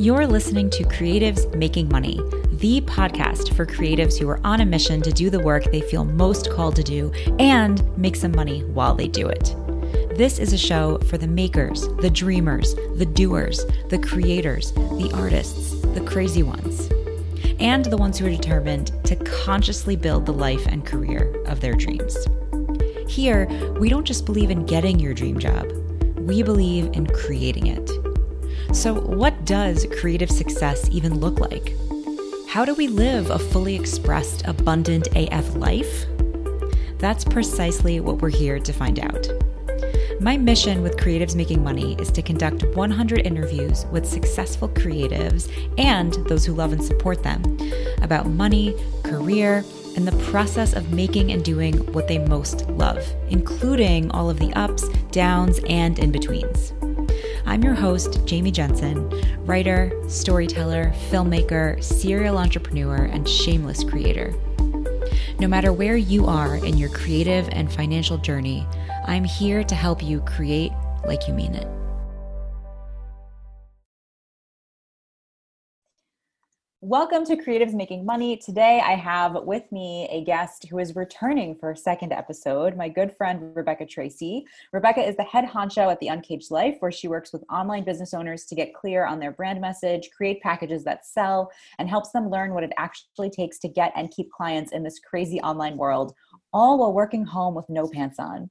You're listening to Creatives Making Money, the podcast for creatives who are on a mission to do the work they feel most called to do and make some money while they do it. This is a show for the makers, the dreamers, the doers, the creators, the artists, the crazy ones, and the ones who are determined to consciously build the life and career of their dreams. Here, we don't just believe in getting your dream job, we believe in creating it. So, what does creative success even look like? How do we live a fully expressed, abundant AF life? That's precisely what we're here to find out. My mission with Creatives Making Money is to conduct 100 interviews with successful creatives and those who love and support them about money, career, and the process of making and doing what they most love, including all of the ups, downs, and in betweens. I'm your host, Jamie Jensen, writer, storyteller, filmmaker, serial entrepreneur, and shameless creator. No matter where you are in your creative and financial journey, I'm here to help you create like you mean it. Welcome to Creatives Making Money. Today I have with me a guest who is returning for a second episode, my good friend Rebecca Tracy. Rebecca is the head honcho at The Uncaged Life, where she works with online business owners to get clear on their brand message, create packages that sell, and helps them learn what it actually takes to get and keep clients in this crazy online world, all while working home with no pants on.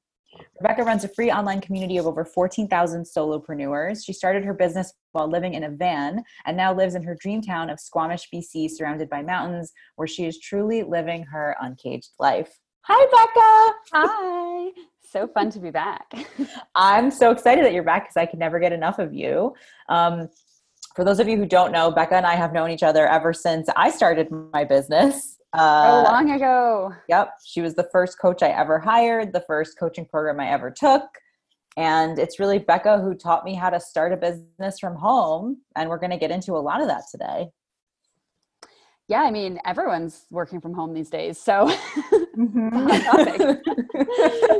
Rebecca runs a free online community of over 14,000 solopreneurs. She started her business while living in a van and now lives in her dream town of Squamish, BC, surrounded by mountains, where she is truly living her uncaged life. Hi, Becca. Hi. So fun to be back. I'm so excited that you're back because I can never get enough of you. Um, for those of you who don't know, Becca and I have known each other ever since I started my business. Uh, so long ago. Yep. She was the first coach I ever hired, the first coaching program I ever took. And it's really Becca who taught me how to start a business from home. And we're going to get into a lot of that today. Yeah, I mean, everyone's working from home these days. So mm-hmm. it's a hot topic.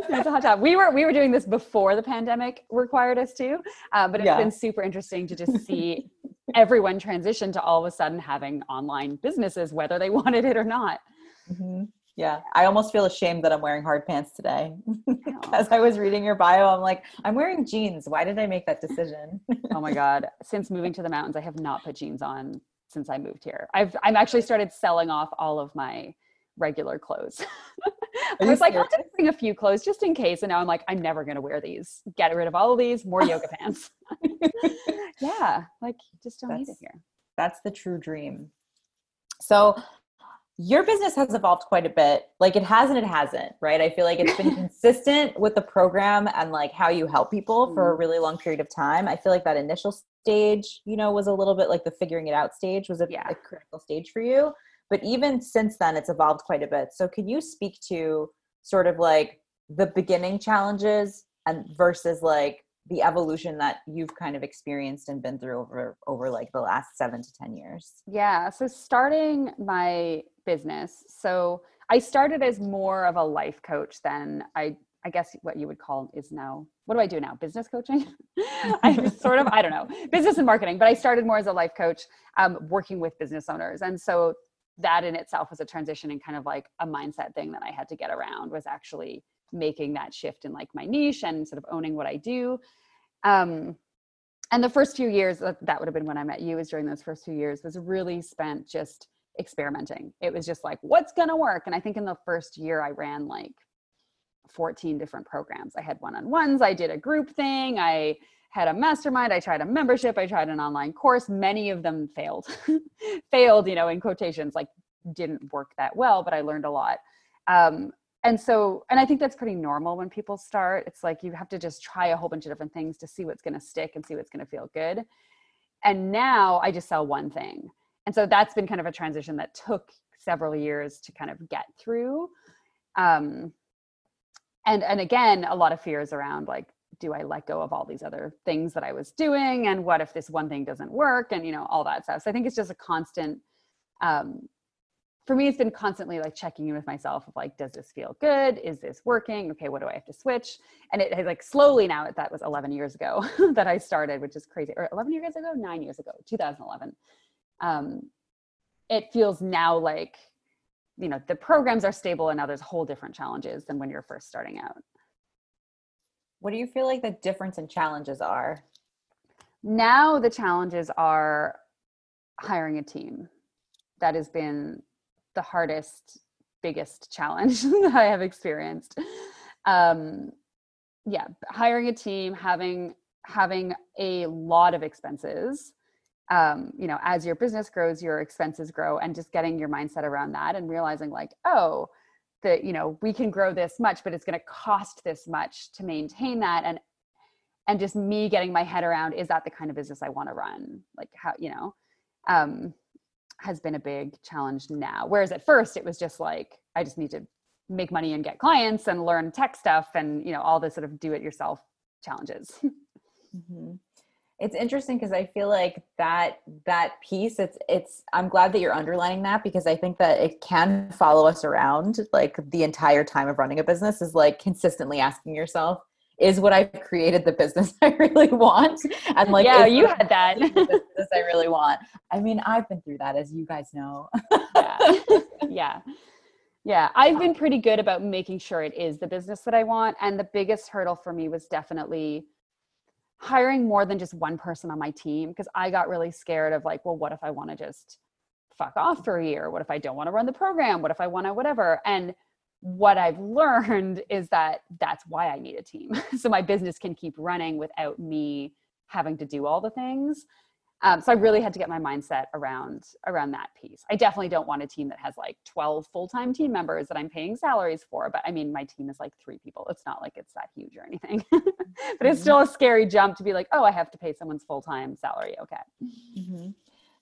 it's a hot topic. We were, we were doing this before the pandemic required us to, uh, but it's yeah. been super interesting to just see everyone transitioned to all of a sudden having online businesses, whether they wanted it or not. Mm-hmm. Yeah, I almost feel ashamed that I'm wearing hard pants today. As I was reading your bio, I'm like, I'm wearing jeans. Why did I make that decision? oh my god! Since moving to the mountains, I have not put jeans on since I moved here. I've I'm actually started selling off all of my regular clothes. I was like, I'll just bring a few clothes just in case. And now I'm like, I'm never going to wear these. Get rid of all of these, more yoga pants. yeah, like you just don't that's, need it here. That's the true dream. So your business has evolved quite a bit. Like it has and it hasn't, right? I feel like it's been consistent with the program and like how you help people for a mm-hmm. really long period of time. I feel like that initial stage, you know, was a little bit like the figuring it out stage was a, yeah. a critical stage for you. But even since then, it's evolved quite a bit. So can you speak to sort of like the beginning challenges and versus like the evolution that you've kind of experienced and been through over over like the last seven to ten years yeah so starting my business so i started as more of a life coach than i i guess what you would call is now what do i do now business coaching i sort of i don't know business and marketing but i started more as a life coach um, working with business owners and so that in itself was a transition and kind of like a mindset thing that i had to get around was actually making that shift in like my niche and sort of owning what I do. Um, and the first few years, that would have been when I met you, is during those first few years, was really spent just experimenting. It was just like, what's going to work? And I think in the first year, I ran like 14 different programs. I had one on ones, I did a group thing, I had a mastermind, I tried a membership, I tried an online course. Many of them failed. failed, you know, in quotations, like didn't work that well, but I learned a lot. Um, and so and i think that's pretty normal when people start it's like you have to just try a whole bunch of different things to see what's going to stick and see what's going to feel good and now i just sell one thing and so that's been kind of a transition that took several years to kind of get through um and and again a lot of fears around like do i let go of all these other things that i was doing? And what if this one thing doesn't work? And you know all that stuff. So i think it's just a constant um for me it's been constantly like checking in with myself of like does this feel good? Is this working? Okay what do i have to switch? And it like slowly now that was 11 years ago that i started which is crazy. Or 11 years ago? Nine years ago. 2011 um, it feels now like you know the programs are stable and now there's whole different challenges than when you're first starting out. What do you feel like the difference in challenges are? Now the challenges are hiring a team. That has been the hardest biggest challenge that i have experienced. Um yeah hiring a team having having a lot of expenses um, you know, as your business grows, your expenses grow, and just getting your mindset around that and realizing, like, oh, that you know, we can grow this much, but it's going to cost this much to maintain that, and and just me getting my head around, is that the kind of business I want to run? Like, how you know, um, has been a big challenge now. Whereas at first, it was just like, I just need to make money and get clients and learn tech stuff, and you know, all the sort of do-it-yourself challenges. Mm-hmm it's interesting because i feel like that that piece it's it's i'm glad that you're underlining that because i think that it can follow us around like the entire time of running a business is like consistently asking yourself is what i've created the business i really want? And like yeah you had that. Business i really want? I mean i've been through that as you guys know. Yeah. Yeah. Yeah i've been pretty good about making sure it is the business that i want and the biggest hurdle for me was definitely hiring more than just one person on my team because I got really scared of like, well, what if I want to just fuck off for a year? What if I don't want to run the program? What if I want to whatever? And what I've learned is that that's why I need a team. so my business can keep running without me having to do all the things um, so i really had to get my mindset around around that piece. I definitely don't want a team that has like 12 full-time team members that i'm paying salaries for but i mean my team is like three people. It's not like it's that huge or anything. But it's mm-hmm. still a scary jump to be like oh i have to pay someone's full-time salary. Okay. Mm-hmm.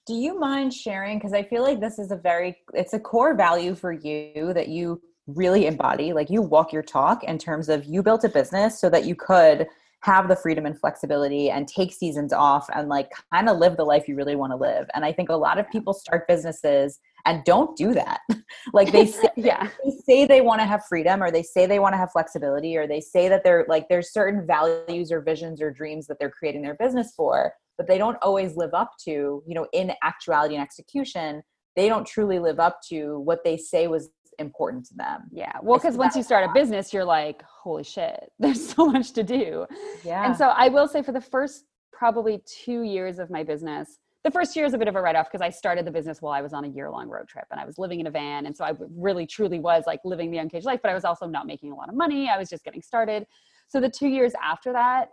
do you mind sharing because i feel like this is a very it's a core value for you that you really embody. Like you walk your talk in terms of you built a business so that you could have the freedom and flexibility and take seasons off and like kind of live the life you really want to live. And I think a lot of people start businesses and don't do that. like they say, yeah. they say they want to have freedom or they say they want to have flexibility or they say that they're like there's certain values or visions or dreams that they're creating their business for, but they don't always live up to, you know, in actuality and execution, they don't truly live up to what they say was important to them. Yeah. Well, because once you start a business, you're like, holy shit, there's so much to do. Yeah. And so I will say for the first probably two years of my business, the first year is a bit of a write off because I started the business while I was on a year long road trip and I was living in a van. And so I really truly was like living the uncaged life, but I was also not making a lot of money. I was just getting started. So the two years after that,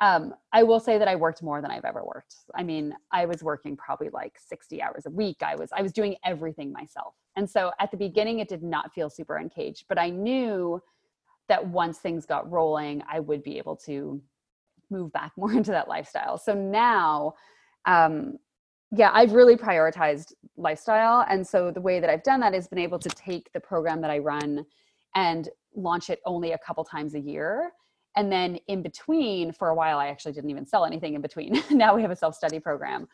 um, I will say that I worked more than I've ever worked. I mean, I was working probably like 60 hours a week. I was I was doing everything myself. And so at the beginning it did not feel super uncaged, but I knew that once things got rolling, I would be able to move back more into that lifestyle. So now um, yeah, I've really prioritized lifestyle. And so the way that I've done that is been able to take the program that I run and launch it only a couple times a year and then in between for a while i actually didn't even sell anything in between now we have a self-study program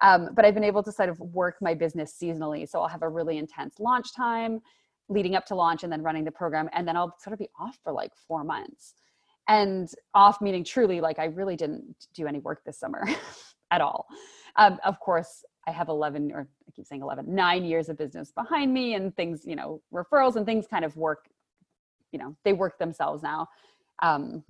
um, but i've been able to sort of work my business seasonally. So i'll have a really intense launch time leading up to launch and then running the program. And then i'll sort of be off for like four months. And off meaning truly like i really didn't do any work this summer at all. Um, of course i have 11 or i keep saying 11 nine years of business behind me and things you know referrals and things kind of work you know they work themselves now. Um,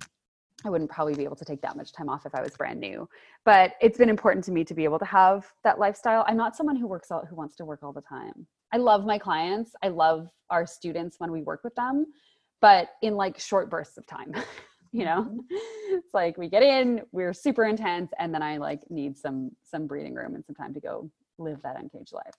I wouldn't probably be able to take that much time off if I was brand new. But it's been important to me to be able to have that lifestyle. I'm not someone who works out who wants to work all the time. I love my clients. I love our students when we work with them, but in like short bursts of time. you know it's like we get in we're super intense and then i like need some some breathing room and some time to go live that uncaged life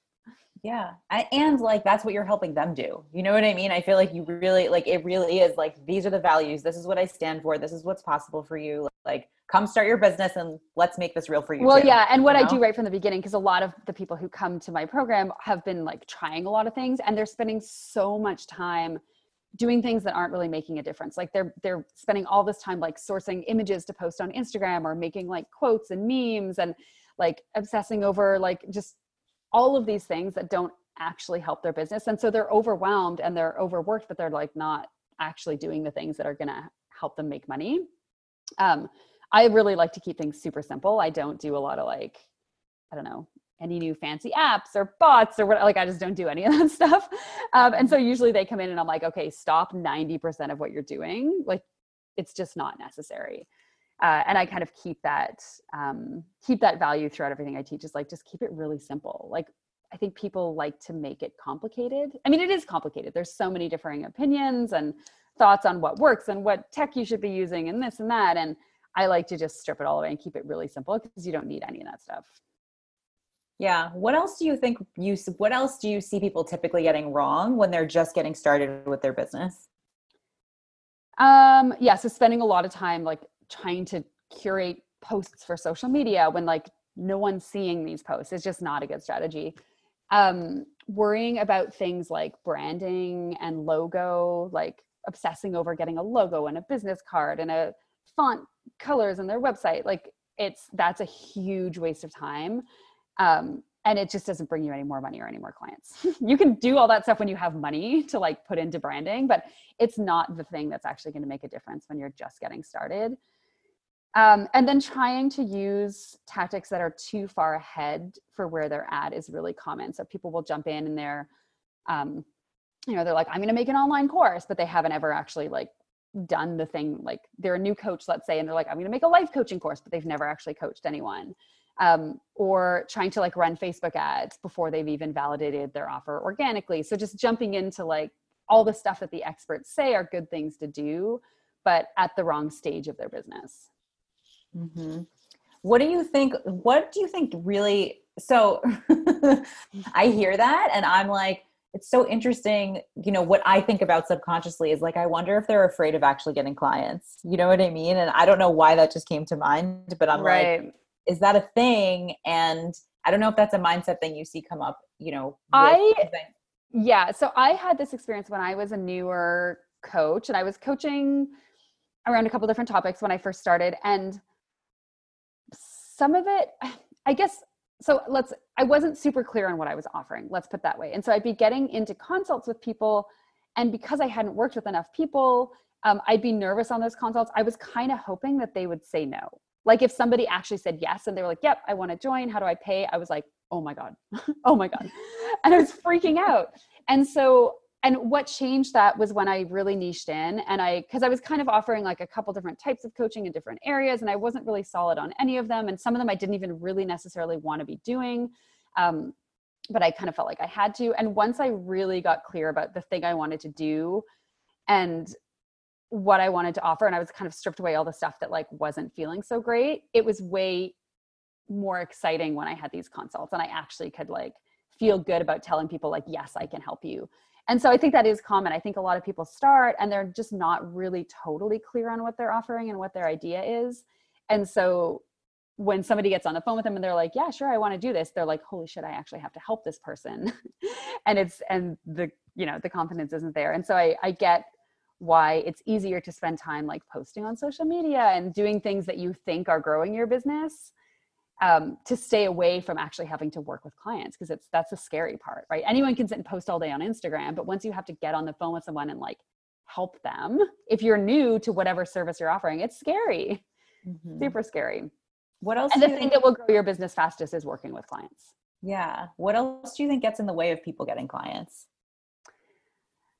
yeah and like that's what you're helping them do you know what i mean i feel like you really like it really is like these are the values this is what i stand for this is what's possible for you like come start your business and let's make this real for you well too, yeah and what know? i do right from the beginning because a lot of the people who come to my program have been like trying a lot of things and they're spending so much time doing things that aren't really making a difference like they're they're spending all this time like sourcing images to post on instagram or making like quotes and memes and like obsessing over like just all of these things that don't actually help their business. And so they're overwhelmed and they're overworked but they're like not actually doing the things that are going to help them make money. Um, i really like to keep things super simple. I don't do a lot of like i don't know any new fancy apps or bots or what like i just don't do any of that stuff. Um, and so usually they come in and i'm like okay stop 90% of what you're doing. Like it's just not necessary uh, and i kind of keep that um, keep that value throughout everything i teach is like just keep it really simple. Like i think people like to make it complicated. I mean it is complicated. There's so many differing opinions and thoughts on what works and what tech you should be using and this and that. And i like to just strip it all away and keep it really simple because you don't need any of that stuff. Yeah. What else do you think you what else do you see people typically getting wrong when they're just getting started with their business? Um yeah, so spending a lot of time like trying to curate posts for social media when like no one's seeing these posts. Is just not a good strategy. Um worrying about things like branding and logo, like obsessing over getting a logo and a business card and a font colors and their website, like it's that's a huge waste of time. Um, and it just doesn't bring you any more money or any more clients. You can do all that stuff when you have money to like put into branding but it's not the thing that's actually going to make a difference when you're just getting started um, and then trying to use tactics that are too far ahead for where they're at is really common so people will jump in and they're um, you know they're like i'm going to make an online course but they haven't ever actually like done the thing like they're a new coach let's say and they're like i'm going to make a life coaching course but they've never actually coached anyone um, or trying to like run Facebook ads before they've even validated their offer organically. So just jumping into like all the stuff that the experts say are good things to do, but at the wrong stage of their business. Mm-hmm. What do you think? What do you think really? So I hear that and I'm like, it's so interesting. You know, what I think about subconsciously is like, I wonder if they're afraid of actually getting clients. You know what I mean? And I don't know why that just came to mind, but I'm right. like, is that a thing and i don't know if that's a mindset thing you see come up you know i yeah so i had this experience when i was a newer coach and i was coaching around a couple different topics when i first started and some of it i guess so let's i wasn't super clear on what i was offering let's put that way. And so i'd be getting into consults with people and because i hadn't worked with enough people um, i'd be nervous on those consults. I was kind of hoping that they would say no. Like if somebody actually said yes and they were like yep i want to join how do i pay? I was like oh my god oh my god. And i was freaking out. And so and what changed that was when i really niched in and i because i was kind of offering like a couple different types of coaching in different areas and i wasn't really solid on any of them and some of them i didn't even really necessarily want to be doing um, but i kind of felt like i had to and once i really got clear about the thing i wanted to do and what I wanted to offer and I was kind of stripped away all the stuff that like wasn't feeling so great. It was way more exciting when I had these consults and I actually could like feel good about telling people like yes, I can help you. And so I think that is common. I think a lot of people start and they're just not really totally clear on what they're offering and what their idea is. And so when somebody gets on the phone with them and they're like, "Yeah, sure, I want to do this." They're like, "Holy shit, I actually have to help this person." and it's and the you know, the confidence isn't there. And so I I get why it's easier to spend time like posting on social media and doing things that you think are growing your business um, to stay away from actually having to work with clients because it's that's the scary part right? Anyone can sit and post all day on instagram but once you have to get on the phone with someone and like help them if you're new to whatever service you're offering it's scary. Mm-hmm. super scary. What else and the thing think- that will grow your business fastest is working with clients. Yeah. What else do you think gets in the way of people getting clients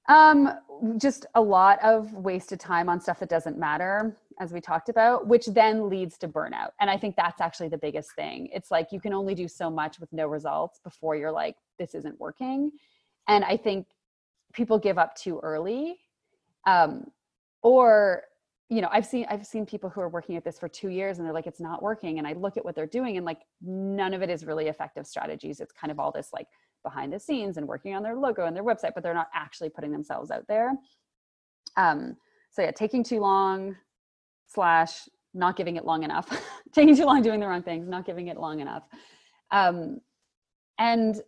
um, just a lot of wasted time on stuff that doesn't matter, as we talked about, which then leads to burnout. And I think that's actually the biggest thing. It's like you can only do so much with no results before you're like, this isn't working. And I think people give up too early. Um, or you know i've seen i've seen people who are working at this for two years and they're like it's not working and i look at what they're doing and like none of it is really effective strategies it's kind of all this like behind the scenes and working on their logo and their website, but they're not actually putting themselves out there. Um, so yeah, taking too long slash not giving it long enough, taking too long doing the wrong things, not giving it long enough. Um, and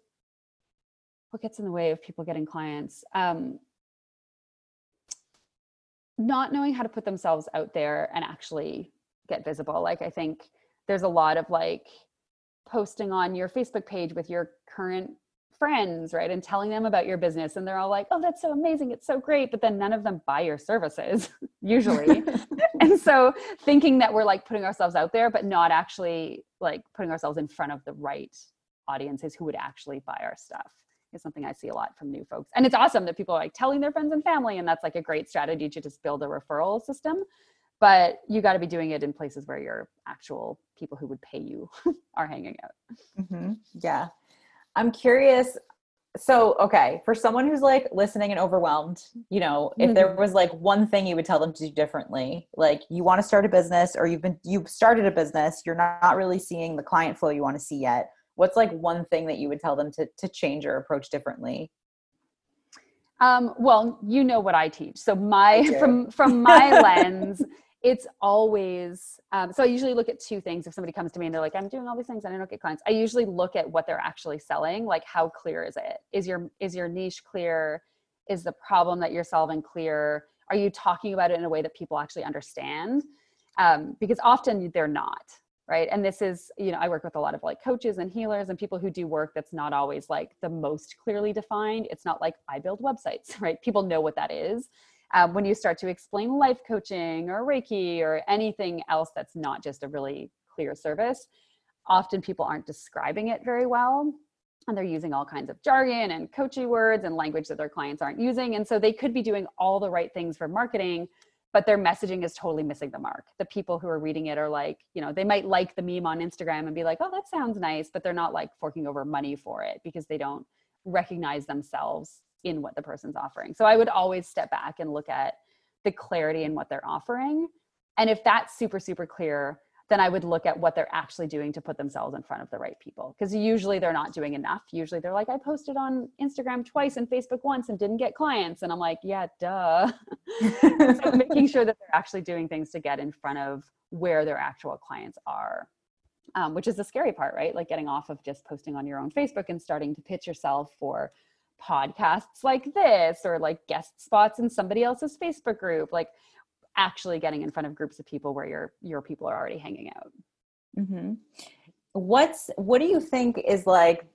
what gets in the way of people getting clients? Um, not knowing how to put themselves out there and actually get visible. Like I think there's a lot of like posting on your Facebook page with your current friends, right? And telling them about your business. And they're all like, oh, that's so amazing. It's so great. But then none of them buy your services, usually. and so thinking that we're like putting ourselves out there, but not actually like putting ourselves in front of the right audiences who would actually buy our stuff is something I see a lot from new folks. And it's awesome that people are like telling their friends and family. And that's like a great strategy to just build a referral system but you got to be doing it in places where your actual people who would pay you are hanging out mm-hmm. yeah i'm curious so okay for someone who's like listening and overwhelmed you know if mm-hmm. there was like one thing you would tell them to do differently like you want to start a business or you've been you've started a business you're not really seeing the client flow you want to see yet what's like one thing that you would tell them to to change or approach differently? Um, well you know what i teach. So my from from my lens it's always um, so i usually look at two things if somebody comes to me and they're like i'm doing all these things and i don't get clients. I usually look at what they're actually selling like how clear is it? Is your is your niche clear? Is the problem that you're solving clear? Are you talking about it in a way that people actually understand? Um, because often they're not right? And this is you know i work with a lot of like coaches and healers and people who do work that's not always like the most clearly defined. It's not like i build websites right? People know what that is um, when you start to explain life coaching or Reiki or anything else that's not just a really clear service, often people aren't describing it very well. And they're using all kinds of jargon and coachy words and language that their clients aren't using. And so they could be doing all the right things for marketing, but their messaging is totally missing the mark. The people who are reading it are like, you know, they might like the meme on Instagram and be like, oh, that sounds nice, but they're not like forking over money for it because they don't recognize themselves in what the person's offering. So I would always step back and look at the clarity in what they're offering. And if that's super, super clear, then I would look at what they're actually doing to put themselves in front of the right people. Because usually they're not doing enough. Usually they're like, I posted on Instagram twice and Facebook once and didn't get clients. And I'm like, yeah, duh. so making sure that they're actually doing things to get in front of where their actual clients are. Um, which is the scary part, right? Like getting off of just posting on your own Facebook and starting to pitch yourself for podcasts like this or like guest spots in somebody else's Facebook group, like actually getting in front of groups of people where your your people are already hanging out. Mm-hmm. What's what do you think is like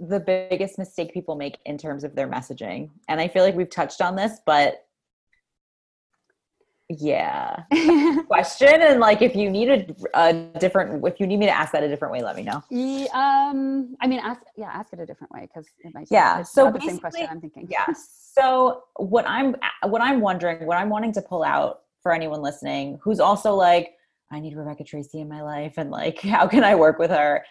the biggest mistake people make in terms of their messaging? And I feel like we've touched on this, but yeah. Question and like if you need a, a, different if you need me to ask that a different way let me know. Yeah, um i mean ask yeah ask it a different way because it might yeah so the same question i'm thinking. yeah so what i'm what i'm wondering what i'm wanting to pull out for anyone listening who's also like i need rebecca tracy in my life and like how can i work with her?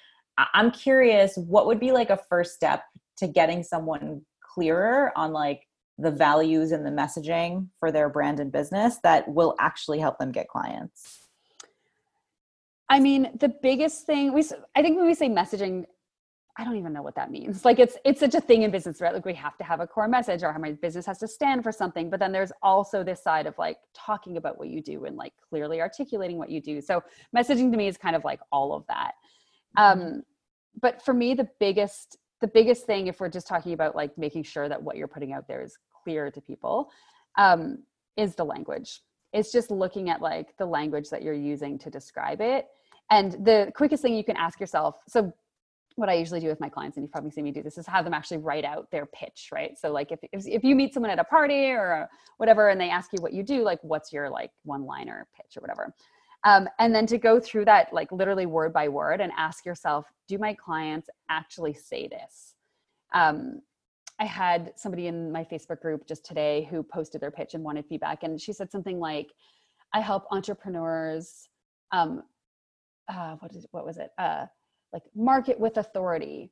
I'm curious what would be like a first step to getting someone clearer on like the values and the messaging for their brand and business that will actually help them get clients? I mean, the biggest thing we I think when we say messaging, I don't even know what that means. Like it's it's such a thing in business, right? Like we have to have a core message or my business has to stand for something. But then there's also this side of like talking about what you do and like clearly articulating what you do. So messaging to me is kind of like all of that. Mm-hmm. Um, but for me, the biggest the biggest thing, if we're just talking about like making sure that what you're putting out there is clear to people um, is the language it's just looking at like the language that you're using to describe it and the quickest thing you can ask yourself so what I usually do with my clients, and you've probably seen me do this, is have them actually write out their pitch, right? So like if, if, if you meet someone at a party or whatever, and they ask you what you do, like what's your like one liner pitch or whatever. Um, and then to go through that like literally word by word and ask yourself, do my clients actually say this? Um, I had somebody in my Facebook group just today who posted their pitch and wanted feedback. And she said something like, I help entrepreneurs, um, uh, what, is, what was it? Uh, like market with authority.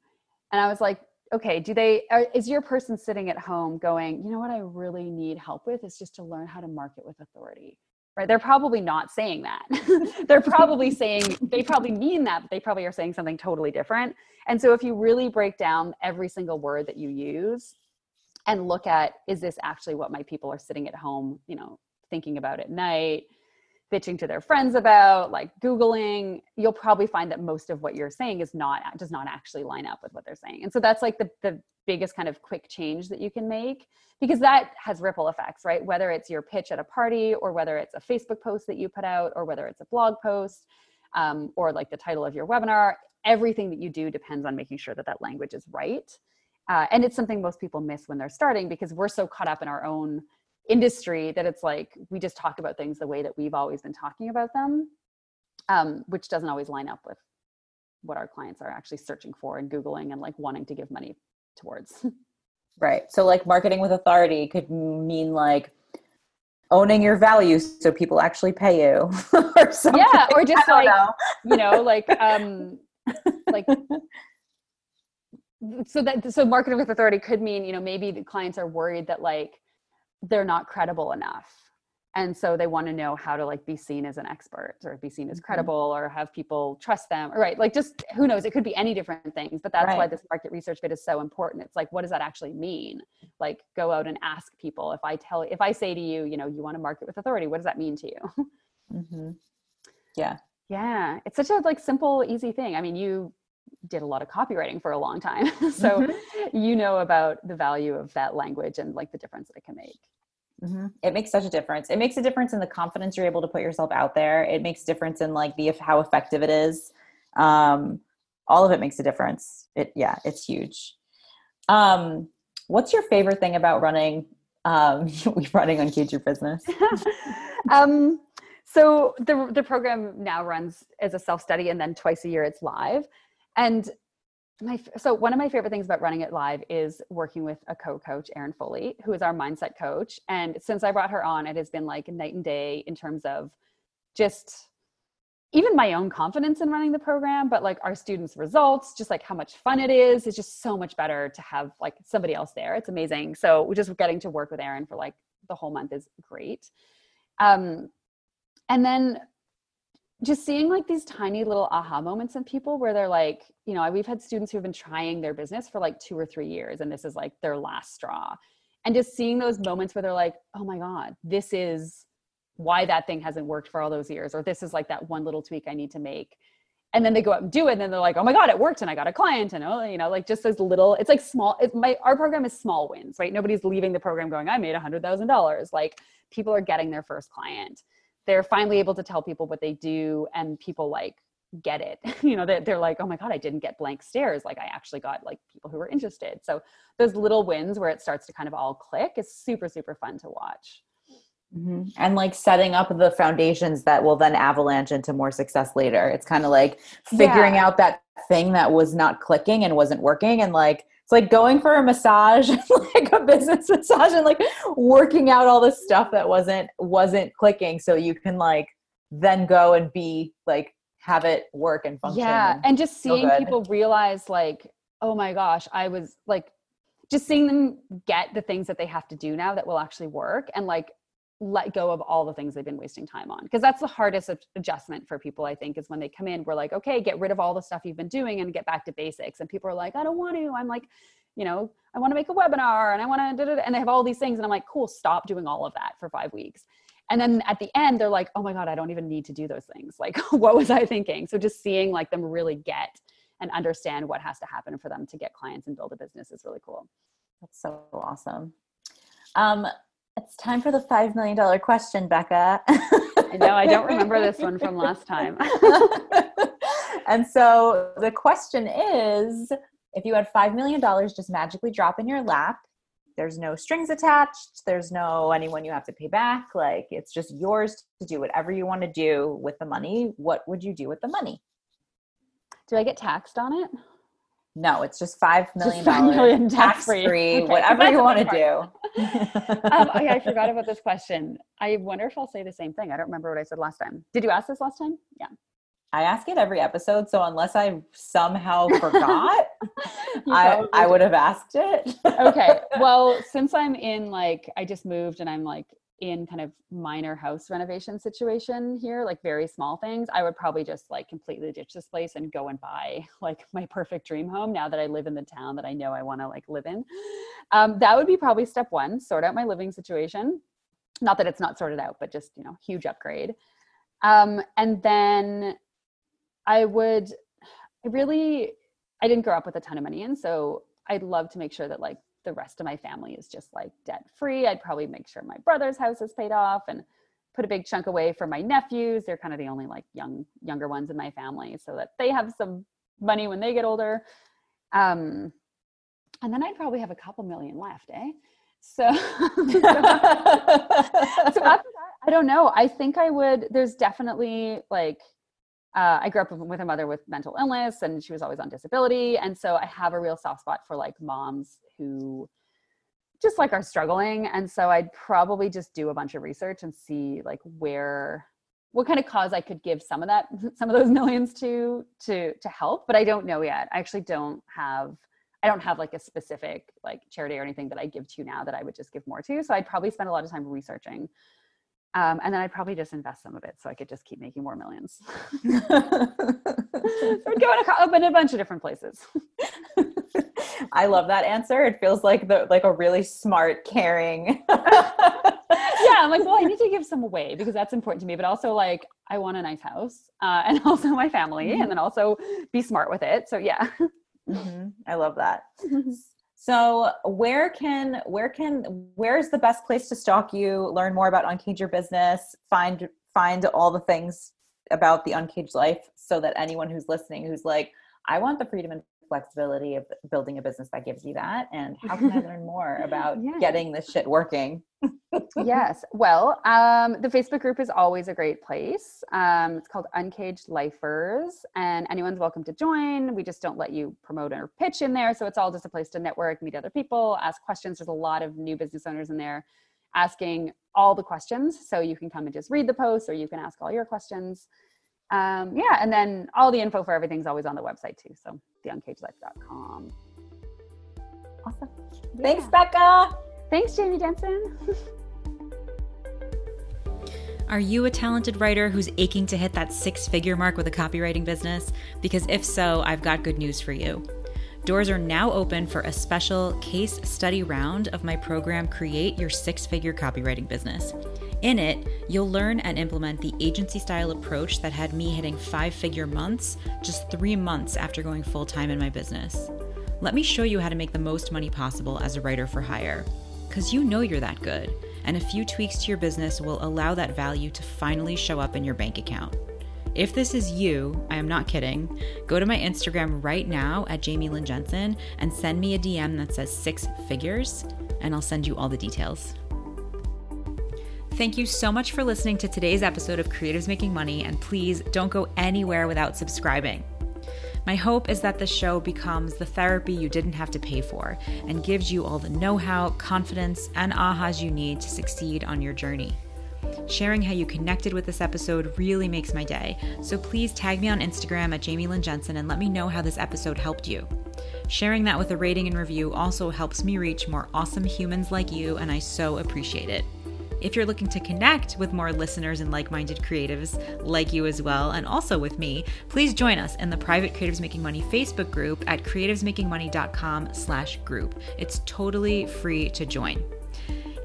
And I was like, okay, do they, is your person sitting at home going, you know what I really need help with is just to learn how to market with authority? Right? They're probably not saying that. They're probably saying they probably mean that but they probably are saying something totally different. And so if you really break down every single word that you use and look at is this actually what my people are sitting at home you know thinking about at night bitching to their friends about like googling you'll probably find that most of what you're saying is not does not actually line up with what they're saying. And so that's like the, the biggest kind of quick change that you can make because that has ripple effects right? Whether it's your pitch at a party or whether it's a facebook post that you put out or whether it's a blog post um, or like the title of your webinar everything that you do depends on making sure that that language is right. Uh, and it's something most people miss when they're starting because we're so caught up in our own industry that it's like we just talk about things the way that we've always been talking about them um, which doesn't always line up with what our clients are actually searching for and googling and like wanting to give money towards right so like marketing with authority could mean like owning your values so people actually pay you or something. yeah or just like know. you know like um like so that so marketing with authority could mean you know maybe the clients are worried that like they're not credible enough and so they want to know how to like be seen as an expert or be seen as mm-hmm. credible or have people trust them or right like just who knows it could be any different things but that's right. why this market research bit is so important. It's like what does that actually mean? Like go out and ask people. If i tell if i say to you you know you want to market with authority what does that mean to you? Mm-hmm. yeah. Yeah. It's such a like simple easy thing. I mean you did a lot of copywriting for a long time. So mm-hmm. you know about the value of that language and like the difference that it can make Mm-hmm. It makes such a difference. It makes a difference in the confidence you're able to put yourself out there. It makes difference in like the how effective it is. Um, all of it makes a difference. It yeah, it's huge. Um, what's your favorite thing about running um, running on Uncage Your Business? um, so the the program now runs as a self study, and then twice a year it's live. And my so one of my favorite things about running it live is working with a co-coach erin foley who is our mindset coach. And since i brought her on it has been like night and day in terms of just even my own confidence in running the program but like our students results just like how much fun it is. It's just so much better to have like somebody else there. It's amazing. So we're just getting to work with erin for like the whole month is great. Um and then just seeing like these tiny little aha moments in people where they're like, you know, we've had students who have been trying their business for like two or three years, and this is like their last straw. And just seeing those moments where they're like, oh my God, this is why that thing hasn't worked for all those years, or this is like that one little tweak I need to make. And then they go out and do it, and then they're like, oh my God, it worked, and I got a client, and oh, you know, like just those little, it's like small, it's my, our program is small wins, right? Nobody's leaving the program going, I made a hundred thousand dollars. Like people are getting their first client they're finally able to tell people what they do and people like get it. You know they're, they're like oh my god i didn't get blank stares. Like i actually got like people who were interested. So those little wins where it starts to kind of all click is super super fun to watch. Mm-hmm. and like setting up the foundations that will then avalanche into more success later. It's kind of like figuring yeah. out that thing that was not clicking and wasn't working and like it's like going for a massage like a business massage and like working out all the stuff that wasn't wasn't clicking. So you can like then go and be like have it work and function yeah and, and just seeing people realize like oh my gosh i was like just seeing them get the things that they have to do now that will actually work and like let go of all the things they've been wasting time on because that's the hardest adjustment for people i think is when they come in we're like okay get rid of all the stuff you've been doing and get back to basics. And people are like i don't want to. I'm like you know i want to make a webinar and i want to and they have all these things and i'm like cool stop doing all of that for five weeks. And then at the end they're like oh my god i don't even need to do those things. Like what was i thinking? So just seeing like them really get and understand what has to happen for them to get clients and build a business is really cool. That's so awesome. Um, it's time for the $5 million question, Becca. I know, I don't remember this one from last time. and so the question is if you had $5 million just magically drop in your lap, there's no strings attached, there's no anyone you have to pay back, like it's just yours to do whatever you want to do with the money. What would you do with the money? Do I get taxed on it? No, it's just five million dollars tax free, okay, whatever you want to do. um, okay, I forgot about this question. I wonder if I'll say the same thing. I don't remember what I said last time. Did you ask this last time? Yeah. I ask it every episode, so unless I somehow forgot, I I would have asked it. okay. Well, since I'm in like I just moved and I'm like in kind of minor house renovation situation here, like very small things, I would probably just like completely ditch this place and go and buy like my perfect dream home now that I live in the town that I know I want to like live in. Um, that would be probably step one, sort out my living situation. Not that it's not sorted out, but just, you know, huge upgrade. Um, and then I would I really I didn't grow up with a ton of money And so I'd love to make sure that like the rest of my family is just like debt free. I'd probably make sure my brother's house is paid off and put a big chunk away for my nephews. They're kind of the only like young younger ones in my family so that they have some money when they get older. Um, and then I'd probably have a couple million left, eh? So, so, after that, I don't know. I think I would. There's definitely like uh, I grew up with a mother with mental illness, and she was always on disability, and so I have a real soft spot for like moms who just like are struggling. And so I'd probably just do a bunch of research and see like where what kind of cause I could give some of that some of those millions to to to help, but I don't know yet. I actually don't have I don't have like a specific like charity or anything that I give to now that I would just give more to. So I'd probably spend a lot of time researching. Um, and then I'd probably just invest some of it so I could just keep making more millions. so I'd go in a, in a bunch of different places. I love that answer. It feels like the like a really smart, caring. yeah, I'm like, well, I need to give some away because that's important to me, but also like I want a nice house uh, and also my family, mm-hmm. and then also be smart with it. So yeah. Mm-hmm. I love that. So where can where can where's the best place to stalk you, learn more about Uncage Your Business, find find all the things about the Uncaged life so that anyone who's listening who's like, I want the freedom and flexibility of building a business that gives you that? And how can i learn more about getting this shit working? Yes. Well um, the facebook group is always a great place. Um, it's called uncaged lifers. And anyone's welcome to join. We just don't let you promote or pitch in there. So it's all just a place to network meet other people ask questions. There's a lot of new business owners in there asking all the questions. So you can come and just read the posts or you can ask all your questions. Um, yeah, and then all the info for everything's always on the website too. So theuncagedlife.com. Awesome. Yeah. Thanks, Becca. Thanks, Jamie Jensen. Are you a talented writer who's aching to hit that six figure mark with a copywriting business? Because if so, I've got good news for you. Doors are now open for a special case study round of my program, Create Your Six Figure Copywriting Business. In it, you'll learn and implement the agency style approach that had me hitting five figure months just three months after going full time in my business. Let me show you how to make the most money possible as a writer for hire. Because you know you're that good, and a few tweaks to your business will allow that value to finally show up in your bank account. If this is you, I am not kidding, go to my Instagram right now at Jamie Lynn Jensen and send me a DM that says six figures, and I'll send you all the details. Thank you so much for listening to today's episode of Creatives Making Money, and please don't go anywhere without subscribing. My hope is that the show becomes the therapy you didn't have to pay for and gives you all the know how, confidence, and ahas you need to succeed on your journey. Sharing how you connected with this episode really makes my day, so please tag me on Instagram at Jamie Lynn Jensen and let me know how this episode helped you. Sharing that with a rating and review also helps me reach more awesome humans like you, and I so appreciate it. If you're looking to connect with more listeners and like minded creatives like you as well, and also with me, please join us in the private Creatives Making Money Facebook group at creativesmakingmoney.com slash group. It's totally free to join.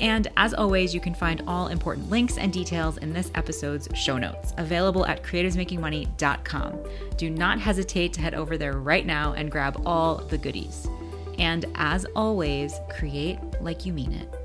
And as always, you can find all important links and details in this episode's show notes, available at creativesmakingmoney.com. Do not hesitate to head over there right now and grab all the goodies. And as always, create like you mean it.